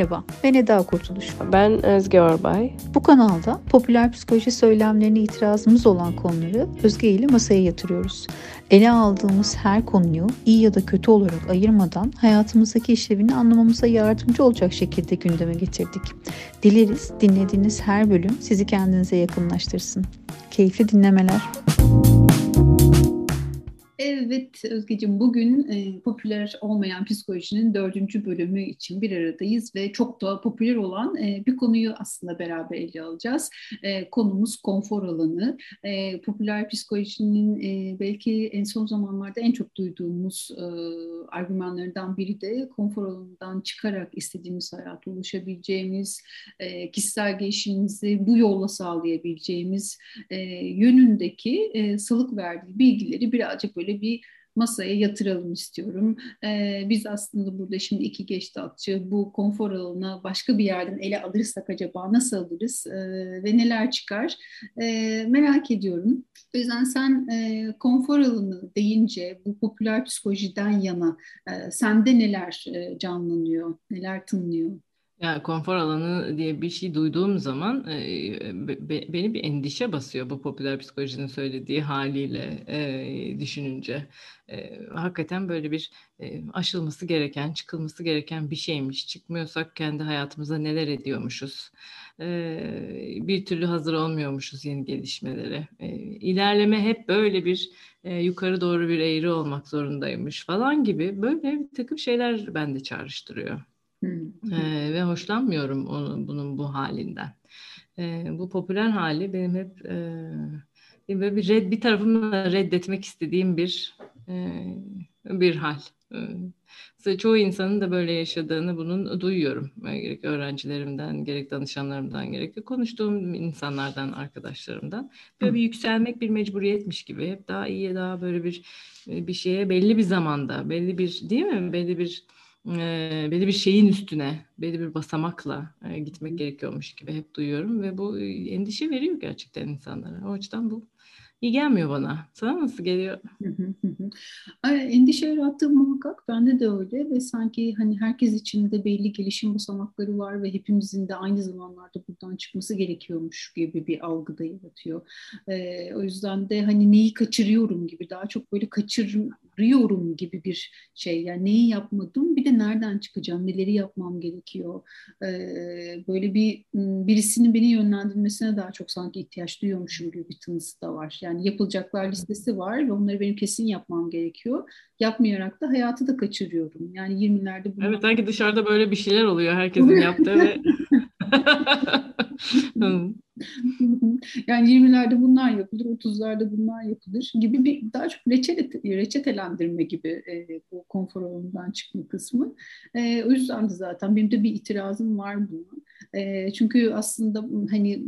Merhaba, ben Eda Kurtuluş. Ben Özge Orbay. Bu kanalda popüler psikoloji söylemlerine itirazımız olan konuları Özge ile masaya yatırıyoruz. Ele aldığımız her konuyu iyi ya da kötü olarak ayırmadan hayatımızdaki işlevini anlamamıza yardımcı olacak şekilde gündeme getirdik. Dileriz dinlediğiniz her bölüm sizi kendinize yakınlaştırsın. Keyifli dinlemeler. Evet Özgeciğim bugün e, popüler olmayan psikolojinin dördüncü bölümü için bir aradayız ve çok da popüler olan e, bir konuyu aslında beraber ele alacağız. E, konumuz konfor alanı. E, popüler psikolojinin e, belki en son zamanlarda en çok duyduğumuz e, argümanlarından biri de konfor alanından çıkarak istediğimiz hayata ulaşabileceğimiz, e, kişisel gelişimimizi bu yolla sağlayabileceğimiz e, yönündeki e, salık verdiği bilgileri birazcık böyle böyle bir masaya yatıralım istiyorum. Ee, biz aslında burada şimdi iki geçti atçı bu konfor alanına başka bir yerden ele alırsak acaba nasıl alırız ee, ve neler çıkar ee, merak ediyorum. O yüzden sen e, konfor alanı deyince bu popüler psikolojiden yana e, sende neler e, canlanıyor, neler tınlıyor? Ya konfor alanı diye bir şey duyduğum zaman e, be, beni bir endişe basıyor bu popüler psikolojinin söylediği haliyle e, düşününce. E, hakikaten böyle bir e, aşılması gereken, çıkılması gereken bir şeymiş. Çıkmıyorsak kendi hayatımızda neler ediyormuşuz. E, bir türlü hazır olmuyormuşuz yeni gelişmelere. E, ilerleme hep böyle bir e, yukarı doğru bir eğri olmak zorundaymış falan gibi böyle bir takım şeyler bende çağrıştırıyor. Ee, ve hoşlanmıyorum onun, bunun bu halinden. Ee, bu popüler hali benim hep e, böyle bir red bir tarafımla reddetmek istediğim bir e, bir hal. Ee, çoğu insanın da böyle yaşadığını bunun duyuyorum. Gerek öğrencilerimden, gerek danışanlarımdan, gerek konuştuğum insanlardan, arkadaşlarımdan. Böyle bir yükselmek bir mecburiyetmiş gibi. Hep daha iyiye, daha böyle bir bir şeye belli bir zamanda, belli bir değil mi? Belli bir e, belli bir şeyin üstüne, belli bir basamakla e, gitmek gerekiyormuş gibi hep duyuyorum ve bu endişe veriyor gerçekten insanlara. O açıdan bu iyi gelmiyor bana. Sana nasıl geliyor? Endişe yarattığı muhakkak. Bende de öyle ve sanki hani herkes için de belli gelişim basamakları var ve hepimizin de aynı zamanlarda buradan çıkması gerekiyormuş gibi bir algı da yaratıyor. Ee, o yüzden de hani neyi kaçırıyorum gibi daha çok böyle kaçırıyorum gibi bir şey. Yani neyi yapmadım bir de nereden çıkacağım, neleri yapmam gerekiyor. Ee, böyle bir birisinin beni yönlendirmesine daha çok sanki ihtiyaç duyuyormuşum gibi bir tınısı da var. Yani yapılacaklar listesi var ve onları benim kesin yapmam gerekiyor. Yapmayarak da hayatı da kaçırıyorum. Yani 20'lerde bunu... Evet sanki dışarıda böyle bir şeyler oluyor herkesin yaptığı ve... yani 20'lerde bunlar yapılır, 30'larda bunlar yapılır gibi bir daha çok reçete, reçetelendirme gibi e, bu konfor alanından çıkma kısmı. E, o yüzden de zaten benim de bir itirazım var buna. E, çünkü aslında hani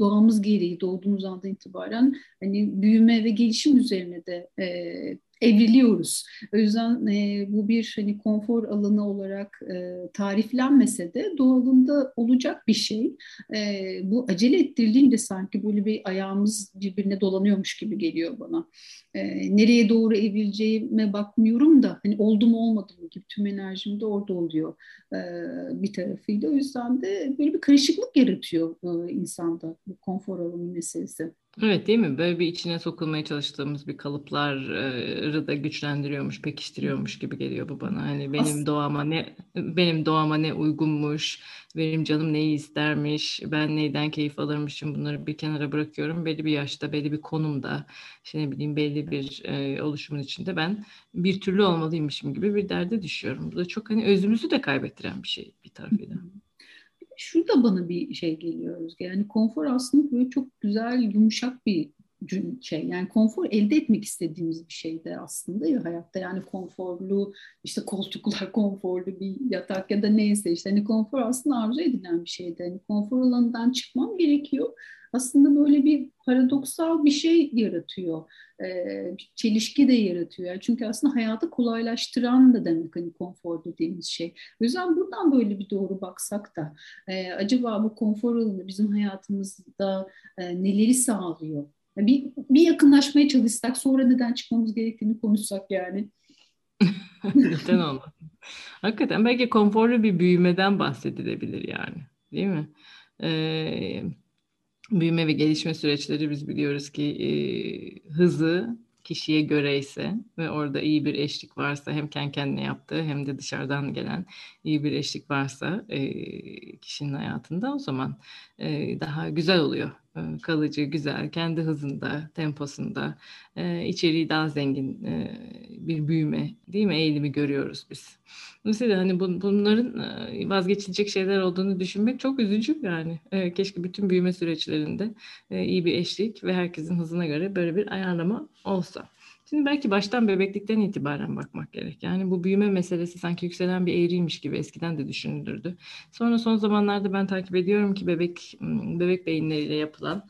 doğamız gereği doğduğumuz andan itibaren hani büyüme ve gelişim üzerine de e, evriliyoruz. O yüzden e, bu bir hani konfor alanı olarak e, tariflenmese de doğalında olacak bir şey. E, bu acele ettirildiğinde sanki böyle bir ayağımız birbirine dolanıyormuş gibi geliyor bana. E, nereye doğru evrileceğime bakmıyorum da hani oldu mu olmadı mı gibi tüm enerjim de orada oluyor e, bir tarafıyla. O yüzden de böyle bir karışıklık yaratıyor e, insanda bu konfor alanı meselesi. Evet değil mi? Böyle bir içine sokulmaya çalıştığımız bir kalıpları da güçlendiriyormuş, pekiştiriyormuş gibi geliyor bu bana. Hani benim As- doğama ne benim doğama ne uygunmuş, benim canım neyi istermiş, ben neyden keyif alırmışım bunları bir kenara bırakıyorum. Belli bir yaşta, belli bir konumda, işte ne bileyim belli bir e, oluşumun içinde ben bir türlü olmalıymışım gibi bir derde düşüyorum. Bu da çok hani özümüzü de kaybettiren bir şey bir tarafıyla şurada bana bir şey geliyor Özge. Yani konfor aslında böyle çok güzel, yumuşak bir şey. Yani konfor elde etmek istediğimiz bir şey de aslında ya hayatta. Yani konforlu işte koltuklar, konforlu bir yatak ya da neyse işte hani konfor aslında arzu edilen bir şeydi. Hani konfor alanından çıkmam gerekiyor aslında böyle bir paradoksal bir şey yaratıyor. E, bir çelişki de yaratıyor. Yani çünkü aslında hayatı kolaylaştıran da demek hani konfor dediğimiz şey. O yüzden buradan böyle bir doğru baksak da e, acaba bu konfor alanı bizim hayatımızda e, neleri sağlıyor? Bir, bir yakınlaşmaya çalışsak sonra neden çıkmamız gerektiğini konuşsak yani. Neden olmasın? Hakikaten belki konforlu bir büyümeden bahsedilebilir yani. Değil mi? Ee, büyüme ve gelişme süreçleri biz biliyoruz ki e, hızı kişiye göre ise ve orada iyi bir eşlik varsa hem kendi kendine yaptığı hem de dışarıdan gelen iyi bir eşlik varsa e, kişinin hayatında o zaman e, daha güzel oluyor. E, kalıcı, güzel, kendi hızında, temposunda, e, içeriği daha zengin e, bir büyüme değil mi eğilimi görüyoruz biz. Dolayısıyla hani bun, bunların vazgeçilecek şeyler olduğunu düşünmek çok üzücü yani. Keşke bütün büyüme süreçlerinde iyi bir eşlik ve herkesin hızına göre böyle bir ayarlama olsa. Şimdi belki baştan bebeklikten itibaren bakmak gerek. Yani bu büyüme meselesi sanki yükselen bir eğriymiş gibi eskiden de düşünülürdü. Sonra son zamanlarda ben takip ediyorum ki bebek bebek beyinleriyle yapılan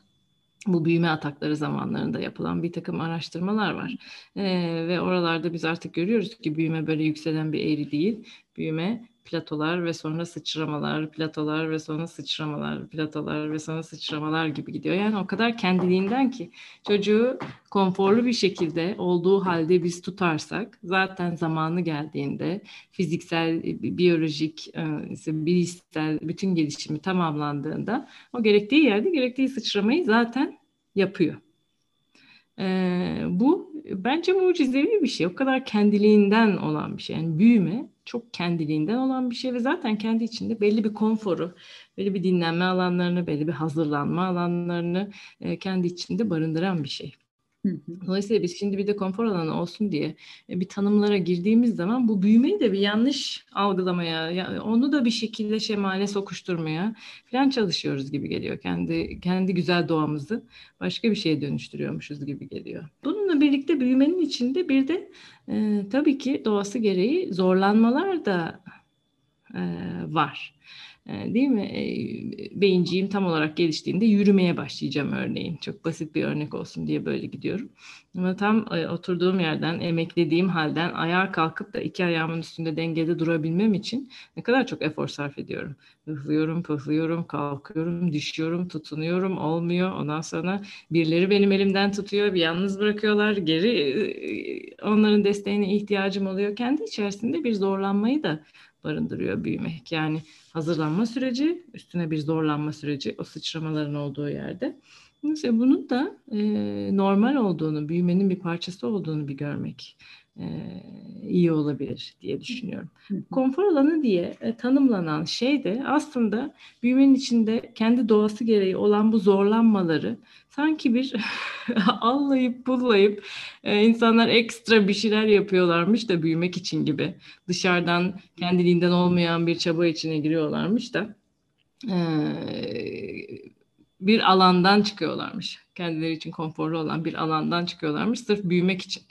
bu büyüme atakları zamanlarında yapılan bir takım araştırmalar var. Ee, ve oralarda biz artık görüyoruz ki büyüme böyle yükselen bir eğri değil. Büyüme platolar ve sonra sıçramalar, platolar ve sonra sıçramalar, platolar ve sonra sıçramalar gibi gidiyor. Yani o kadar kendiliğinden ki çocuğu konforlu bir şekilde olduğu halde biz tutarsak zaten zamanı geldiğinde fiziksel, biyolojik, e, bilişsel bütün gelişimi tamamlandığında o gerektiği yerde gerektiği sıçramayı zaten yapıyor. Ee, bu bence mucizevi bir şey. O kadar kendiliğinden olan bir şey. Yani büyüme çok kendiliğinden olan bir şey ve zaten kendi içinde belli bir konforu, belli bir dinlenme alanlarını, belli bir hazırlanma alanlarını e, kendi içinde barındıran bir şey. Dolayısıyla biz şimdi bir de konfor alanı olsun diye e, bir tanımlara girdiğimiz zaman bu büyümeyi de bir yanlış algılamaya, onu da bir şekilde şemale sokuşturmaya falan çalışıyoruz gibi geliyor. Kendi kendi güzel doğamızı başka bir şeye dönüştürüyormuşuz gibi geliyor. Bununla birlikte büyümenin içinde bir de e, tabii ki doğası gereği zorlanmalar da e, var. Ee, değil mi? Ee, beyinciğim tam olarak geliştiğinde yürümeye başlayacağım örneğin. Çok basit bir örnek olsun diye böyle gidiyorum. Ama tam e, oturduğum yerden, emeklediğim halden ayağa kalkıp da iki ayağımın üstünde dengede durabilmem için ne kadar çok efor sarf ediyorum. Hıhlıyorum, pıhlıyorum, kalkıyorum, düşüyorum, tutunuyorum, olmuyor. Ondan sonra birileri benim elimden tutuyor, bir yalnız bırakıyorlar. Geri e, onların desteğine ihtiyacım oluyor. Kendi içerisinde bir zorlanmayı da barındırıyor büyümek. Yani hazırlanma süreci, üstüne bir zorlanma süreci o sıçramaların olduğu yerde. Mesela bunun da e, normal olduğunu, büyümenin bir parçası olduğunu bir görmek iyi olabilir diye düşünüyorum. Konfor alanı diye e, tanımlanan şey de aslında büyümenin içinde kendi doğası gereği olan bu zorlanmaları sanki bir allayıp pullayıp e, insanlar ekstra bir şeyler yapıyorlarmış da büyümek için gibi. Dışarıdan kendiliğinden olmayan bir çaba içine giriyorlarmış da bir alandan çıkıyorlarmış. Kendileri için konforlu olan bir alandan çıkıyorlarmış sırf büyümek için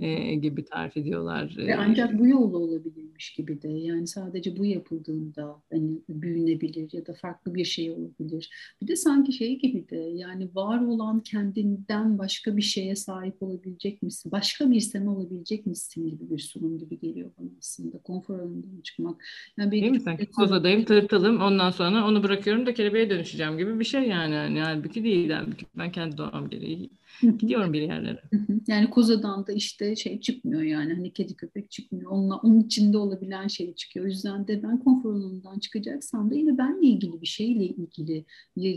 e, gibi tarif ediyorlar. Ve ancak bu yolla olabilirmiş gibi de yani sadece bu yapıldığında hani büyünebilir ya da farklı bir şey olabilir. Bir de sanki şey gibi de yani var olan kendinden başka bir şeye sahip olabilecek misin? Başka bir sen olabilecek misin gibi bir sunum gibi geliyor bana aslında. Konfor alanından çıkmak. Yani Değil mi sanki? Kozadayım, tırtılım ondan sonra onu bırakıyorum da kelebeğe dönüşeceğim gibi bir şey yani. yani halbuki değil. Halbuki ben kendi doğam gereği Gidiyorum bir yerlere. Yani kozadan da işte şey çıkmıyor yani hani kedi köpek çıkmıyor. Onunla, onun içinde olabilen şey çıkıyor. O yüzden de ben konfor alanından çıkacaksam da yine benle ilgili bir şeyle ilgili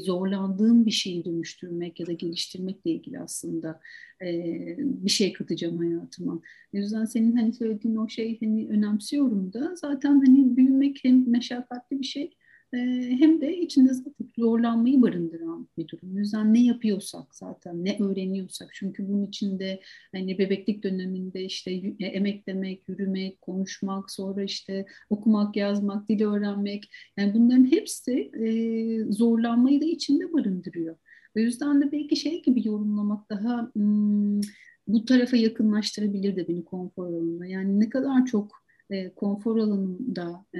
zorlandığım bir şeyi dönüştürmek ya da geliştirmekle ilgili aslında e, bir şey katacağım hayatıma. O yüzden senin hani söylediğin o şey hani önemsiyorum da zaten hani büyümek hem meşakkatli bir şey hem de içinde zaten zorlanmayı barındıran bir durum. O yüzden ne yapıyorsak zaten, ne öğreniyorsak çünkü bunun içinde hani bebeklik döneminde işte e, emeklemek, yürümek, konuşmak, sonra işte okumak, yazmak, dil öğrenmek yani bunların hepsi e, zorlanmayı da içinde barındırıyor. O yüzden de belki şey gibi yorumlamak daha hmm, bu tarafa yakınlaştırabilir de beni konfor alanına. Yani ne kadar çok e, konfor alanında e,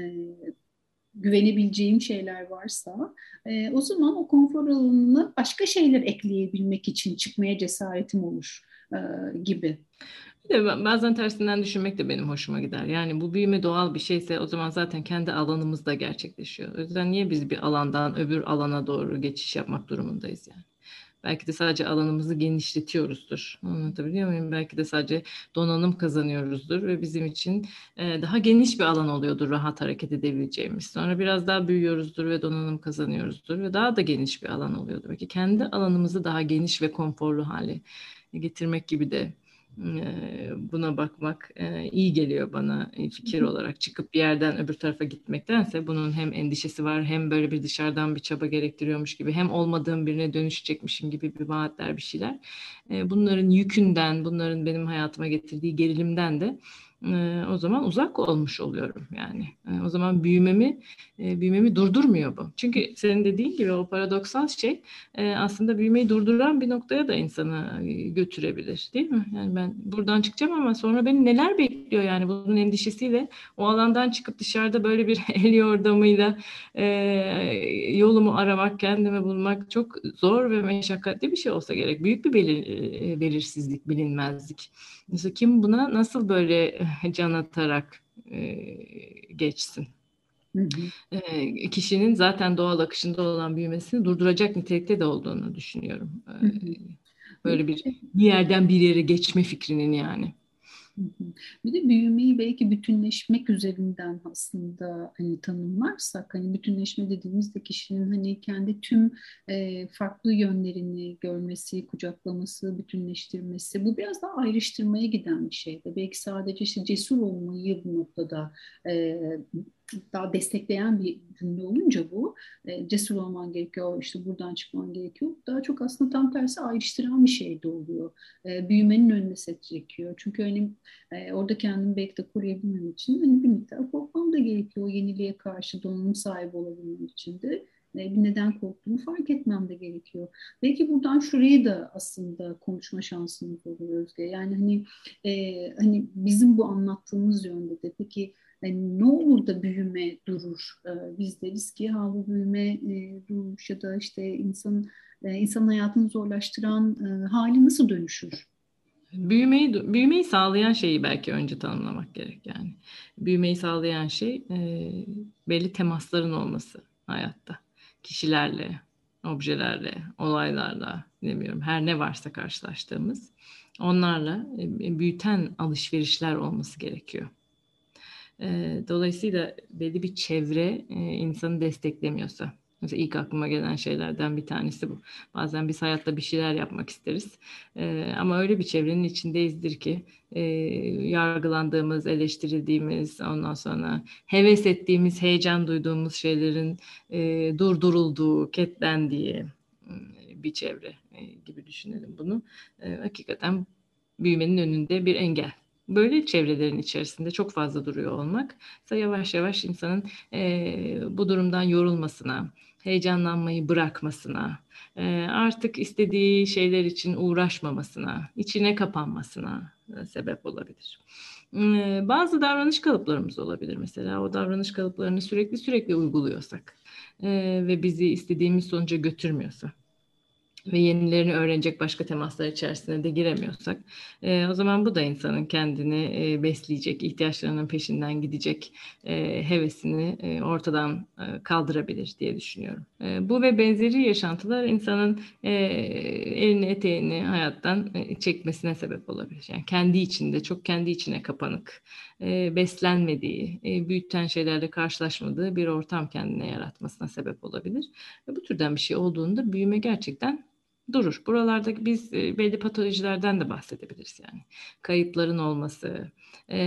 güvenebileceğim şeyler varsa e, o zaman o konfor alanına başka şeyler ekleyebilmek için çıkmaya cesaretim olur e, gibi. Bazen tersinden düşünmek de benim hoşuma gider. Yani bu büyüme doğal bir şeyse o zaman zaten kendi alanımızda gerçekleşiyor. O yüzden niye biz bir alandan öbür alana doğru geçiş yapmak durumundayız yani? Belki de sadece alanımızı genişletiyoruzdur. Anlatabiliyor muyum? Belki de sadece donanım kazanıyoruzdur ve bizim için e, daha geniş bir alan oluyordur rahat hareket edebileceğimiz. Sonra biraz daha büyüyoruzdur ve donanım kazanıyoruzdur ve daha da geniş bir alan oluyordur. Belki kendi alanımızı daha geniş ve konforlu hale getirmek gibi de buna bakmak iyi geliyor bana fikir olarak çıkıp bir yerden öbür tarafa gitmektense bunun hem endişesi var hem böyle bir dışarıdan bir çaba gerektiriyormuş gibi hem olmadığım birine dönüşecekmişim gibi bir vaatler bir şeyler. Bunların yükünden, bunların benim hayatıma getirdiği gerilimden de o zaman uzak olmuş oluyorum yani. O zaman büyümemi büyümemi durdurmuyor bu. Çünkü senin dediğin gibi o paradoksal şey aslında büyümeyi durduran bir noktaya da insanı götürebilir değil mi? Yani ben buradan çıkacağım ama sonra beni neler bekliyor yani bunun endişesiyle o alandan çıkıp dışarıda böyle bir el yordamıyla yolumu aramak, kendimi bulmak çok zor ve meşakkatli bir şey olsa gerek. Büyük bir belir, belirsizlik, bilinmezlik. Mesela kim buna nasıl böyle can atarak e, geçsin? Hı hı. E, kişinin zaten doğal akışında olan büyümesini durduracak nitelikte de olduğunu düşünüyorum. E, hı hı. Böyle bir bir yerden bir yere geçme fikrinin yani. Bir de büyümeyi belki bütünleşmek üzerinden aslında hani tanımlarsak hani bütünleşme dediğimizde kişinin hani kendi tüm e, farklı yönlerini görmesi, kucaklaması, bütünleştirmesi bu biraz daha ayrıştırmaya giden bir şey. Belki sadece işte cesur olmayı bu noktada e, daha destekleyen bir cümle olunca bu e, cesur olman gerekiyor, işte buradan çıkman gerekiyor. Daha çok aslında tam tersi ayrıştıran bir şey de oluyor. E, büyümenin önüne set çekiyor. Çünkü hani e, orada kendimi belki de koruyabilmem için hani bir miktar korkmam da gerekiyor. O yeniliğe karşı donanım sahibi olabilmem için de bir neden korktuğumu fark etmem de gerekiyor. Belki buradan şurayı da aslında konuşma şansımız oluyor Özge. Yani hani e, hani bizim bu anlattığımız yönde de peki yani ne olur da büyüme durur? Ee, biz deriz ki ha bu büyüme e, durmuş ya da işte insan e, insan hayatını zorlaştıran e, hali nasıl dönüşür? Büyümeyi büyümeyi sağlayan şeyi belki önce tanımlamak gerek yani. Büyümeyi sağlayan şey e, belli temasların olması hayatta. Kişilerle, objelerle, olaylarla, bilmiyorum her ne varsa karşılaştığımız onlarla e, büyüten alışverişler olması gerekiyor. Dolayısıyla belli bir çevre insanı desteklemiyorsa. Mesela ilk aklıma gelen şeylerden bir tanesi bu. Bazen biz hayatta bir şeyler yapmak isteriz. ama öyle bir çevrenin içindeyizdir ki yargılandığımız, eleştirildiğimiz, ondan sonra heves ettiğimiz, heyecan duyduğumuz şeylerin durdurulduğu, ketlendiği bir çevre gibi düşünelim bunu. hakikaten büyümenin önünde bir engel böyle çevrelerin içerisinde çok fazla duruyor olmak ise yavaş yavaş insanın e, bu durumdan yorulmasına, heyecanlanmayı bırakmasına, e, artık istediği şeyler için uğraşmamasına, içine kapanmasına sebep olabilir. E, bazı davranış kalıplarımız olabilir mesela. O davranış kalıplarını sürekli sürekli uyguluyorsak e, ve bizi istediğimiz sonuca götürmüyorsa ve yenilerini öğrenecek başka temaslar içerisine de giremiyorsak e, o zaman bu da insanın kendini e, besleyecek, ihtiyaçlarının peşinden gidecek e, hevesini e, ortadan e, kaldırabilir diye düşünüyorum. E, bu ve benzeri yaşantılar insanın e, elini eteğini hayattan e, çekmesine sebep olabilir. Yani kendi içinde, çok kendi içine kapanık, e, beslenmediği, e, büyüten şeylerle karşılaşmadığı bir ortam kendine yaratmasına sebep olabilir. Ve bu türden bir şey olduğunda büyüme gerçekten durur. Buralarda biz e, belli patolojilerden de bahsedebiliriz yani. Kayıpların olması e,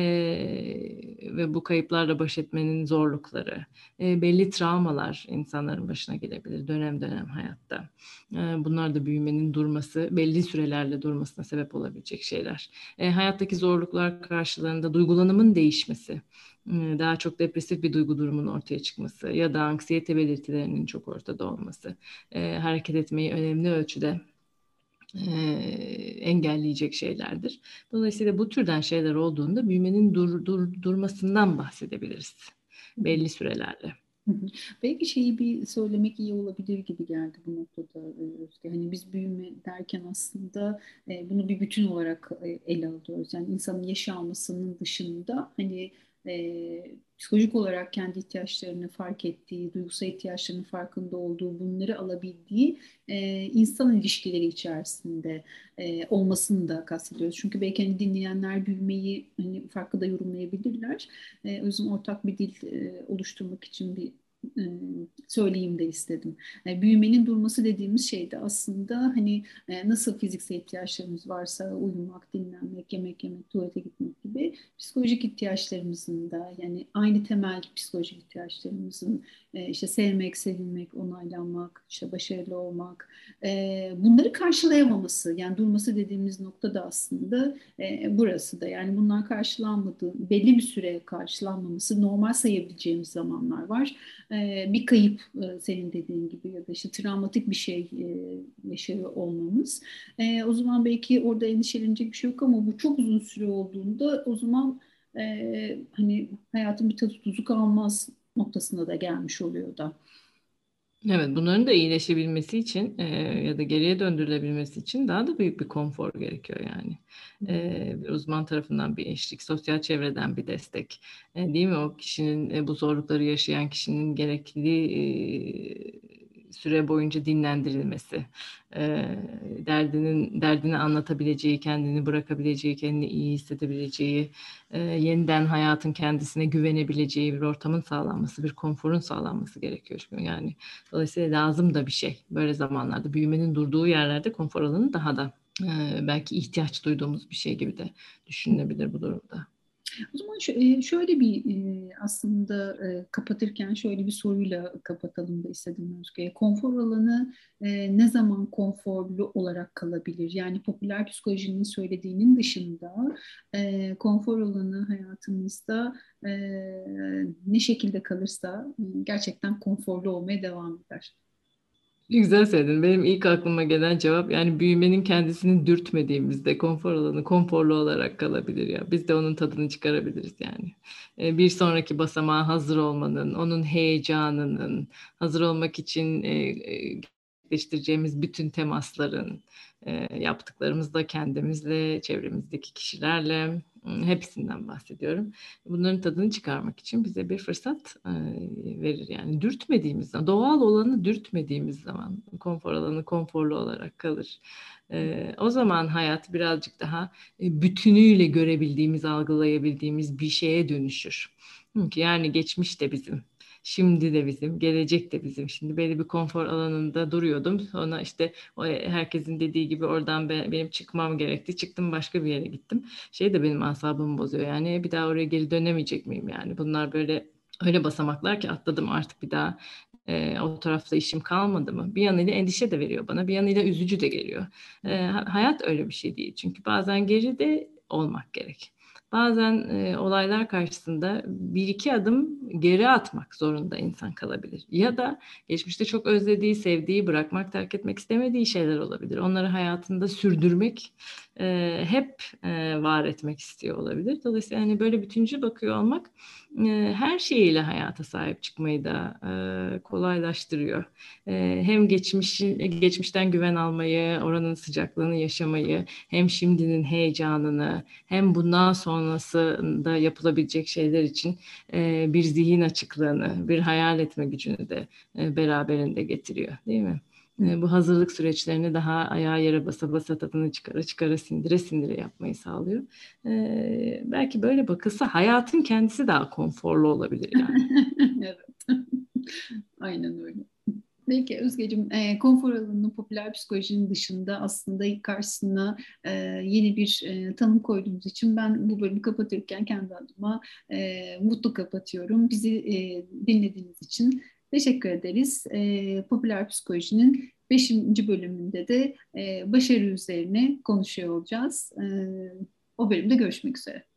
ve bu kayıplarla baş etmenin zorlukları, e, belli travmalar insanların başına gelebilir dönem dönem hayatta. E, bunlar da büyümenin durması, belli sürelerle durmasına sebep olabilecek şeyler. E, hayattaki zorluklar karşılığında duygulanımın değişmesi, daha çok depresif bir duygu durumunun ortaya çıkması ya da anksiyete belirtilerinin çok ortada olması, e, hareket etmeyi önemli ölçüde e, engelleyecek şeylerdir. Dolayısıyla bu türden şeyler olduğunda büyümenin dur, dur, durmasından bahsedebiliriz belli sürelerle. Belki şeyi bir söylemek iyi olabilir gibi geldi bu noktada e, Özge. Hani biz büyüme derken aslında e, bunu bir bütün olarak e, ele alıyoruz. Yani insanın yaşamasının dışında hani e, psikolojik olarak kendi ihtiyaçlarını fark ettiği, duygusal ihtiyaçlarının farkında olduğu, bunları alabildiği e, insan ilişkileri içerisinde e, olmasını da kastediyoruz. Çünkü belki hani dinleyenler büyümeyi hani farklı da yorumlayabilirler. E, o yüzden ortak bir dil e, oluşturmak için bir söyleyeyim de istedim. Yani e, büyümenin durması dediğimiz şey de aslında hani e, nasıl fiziksel ihtiyaçlarımız varsa uyumak, dinlenmek, yemek yemek, tuvalete gitmek gibi psikolojik ihtiyaçlarımızın da yani aynı temel psikolojik ihtiyaçlarımızın işte sevmek, sevilmek, onaylanmak, işte başarılı olmak bunları karşılayamaması yani durması dediğimiz nokta da aslında burası da yani bunlar karşılanmadığı belli bir süre karşılanmaması normal sayabileceğimiz zamanlar var bir kayıp senin dediğin gibi ya da işte travmatik bir şey yaşıyor olmamız. O zaman belki orada endişelenecek bir şey yok ama bu çok uzun süre olduğunda o zaman hani hayatın bir tadı tuzu kalmaz noktasına da gelmiş oluyor da. Evet, bunların da iyileşebilmesi için e, ya da geriye döndürülebilmesi için daha da büyük bir konfor gerekiyor yani. E, bir uzman tarafından bir eşlik, sosyal çevreden bir destek. E, değil mi? O kişinin, e, bu zorlukları yaşayan kişinin gerekli e, süre boyunca dinlendirilmesi, e, derdinin derdini anlatabileceği, kendini bırakabileceği, kendini iyi hissedebileceği, e, yeniden hayatın kendisine güvenebileceği bir ortamın sağlanması, bir konforun sağlanması gerekiyor. Yani dolayısıyla lazım da bir şey. Böyle zamanlarda büyümenin durduğu yerlerde konfor alanı daha da e, belki ihtiyaç duyduğumuz bir şey gibi de düşünülebilir bu durumda. O zaman e, şöyle bir e, aslında e, kapatırken şöyle bir soruyla kapatalım da istedim Özge. Konfor alanı ne zaman konforlu olarak kalabilir? Yani popüler psikolojinin söylediğinin dışında konfor alanı hayatımızda ne şekilde kalırsa gerçekten konforlu olmaya devam eder. Güzel söyledin. Benim ilk aklıma gelen cevap yani büyümenin kendisini dürtmediğimizde konfor alanı konforlu olarak kalabilir ya. Biz de onun tadını çıkarabiliriz yani. Ee, bir sonraki basamağa hazır olmanın, onun heyecanının, hazır olmak için e, e, gerçekleştireceğimiz bütün temasların, e, yaptıklarımızda kendimizle, çevremizdeki kişilerle, hepsinden bahsediyorum. Bunların tadını çıkarmak için bize bir fırsat verir. Yani dürtmediğimiz zaman, doğal olanı dürtmediğimiz zaman konfor alanı konforlu olarak kalır. O zaman hayat birazcık daha bütünüyle görebildiğimiz, algılayabildiğimiz bir şeye dönüşür. Yani geçmiş de bizim, Şimdi de bizim, gelecek de bizim. Şimdi belli bir konfor alanında duruyordum. Sonra işte herkesin dediği gibi oradan benim çıkmam gerekti. Çıktım başka bir yere gittim. Şey de benim asabımı bozuyor. Yani bir daha oraya geri dönemeyecek miyim yani? Bunlar böyle öyle basamaklar ki atladım artık bir daha e, o tarafta işim kalmadı mı? Bir yanıyla endişe de veriyor bana, bir yanıyla üzücü de geliyor. E, hayat öyle bir şey değil çünkü bazen geride olmak gerek bazen e, olaylar karşısında bir iki adım geri atmak zorunda insan kalabilir. Ya da geçmişte çok özlediği, sevdiği, bırakmak, terk etmek istemediği şeyler olabilir. Onları hayatında sürdürmek, e, hep e, var etmek istiyor olabilir. Dolayısıyla hani böyle bütüncül bakıyor olmak e, her şeyiyle hayata sahip çıkmayı da e, kolaylaştırıyor. E, hem geçmiş geçmişten güven almayı, oranın sıcaklığını yaşamayı, hem şimdinin heyecanını, hem bundan sonrasında yapılabilecek şeyler için e, bir zihin açıklığını, bir hayal etme gücünü de e, beraberinde getiriyor, değil mi? Bu hazırlık süreçlerini daha ayağa yere basa basa tadını çıkara çıkara sindire sindire yapmayı sağlıyor. Ee, belki böyle bakılsa hayatın kendisi daha konforlu olabilir yani. evet. Aynen öyle. Peki Özgeciğim, e, konfor alanının popüler psikolojinin dışında aslında karşısına e, yeni bir e, tanım koyduğumuz için ben bu bölümü kapatırken kendi adıma e, mutlu kapatıyorum. Bizi e, dinlediğiniz için Teşekkür ederiz. E, Popüler Psikoloji'nin 5. bölümünde de e, başarı üzerine konuşuyor olacağız. E, o bölümde görüşmek üzere.